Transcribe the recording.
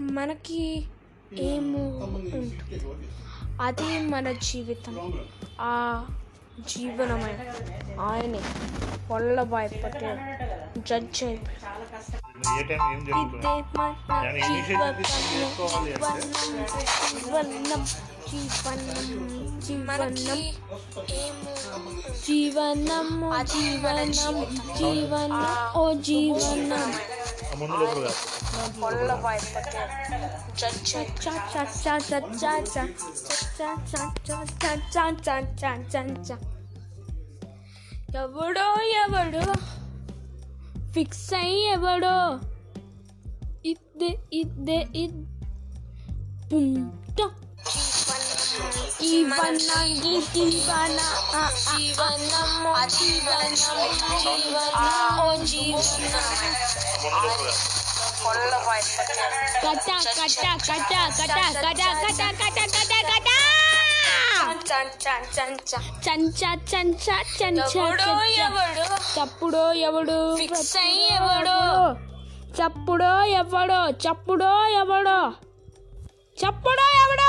మనకి ఏమో అది మన జీవితం. ఆ జీవనమే. ఆయనే. వల్ల భయపడే జడ్జ్ జీవనం. జీవనం. జీవనం. జీవనం. జీవనం. ఓ జీవనం. ఆ ముందు లోపల కాదు వల్లభాయ్ పటేల్ జడ్జ్ చా చా చా చా చా చా చా చా చా చా చా చా చా చా చా ఎవడో ఎవడో ఫిక్స్ అయ్యి ఎవడో ఇద్దే ఇద్దే ఇద్ పుంట జీవన జీవన జీవనం జీవనం జీవన కట కట కట కట కట కట చప్పుడో ఎవడు? ఎవడో? చప్పుడో ఎవడో? చప్పుడో ఎవడో? చప్పుడో ఎవడో?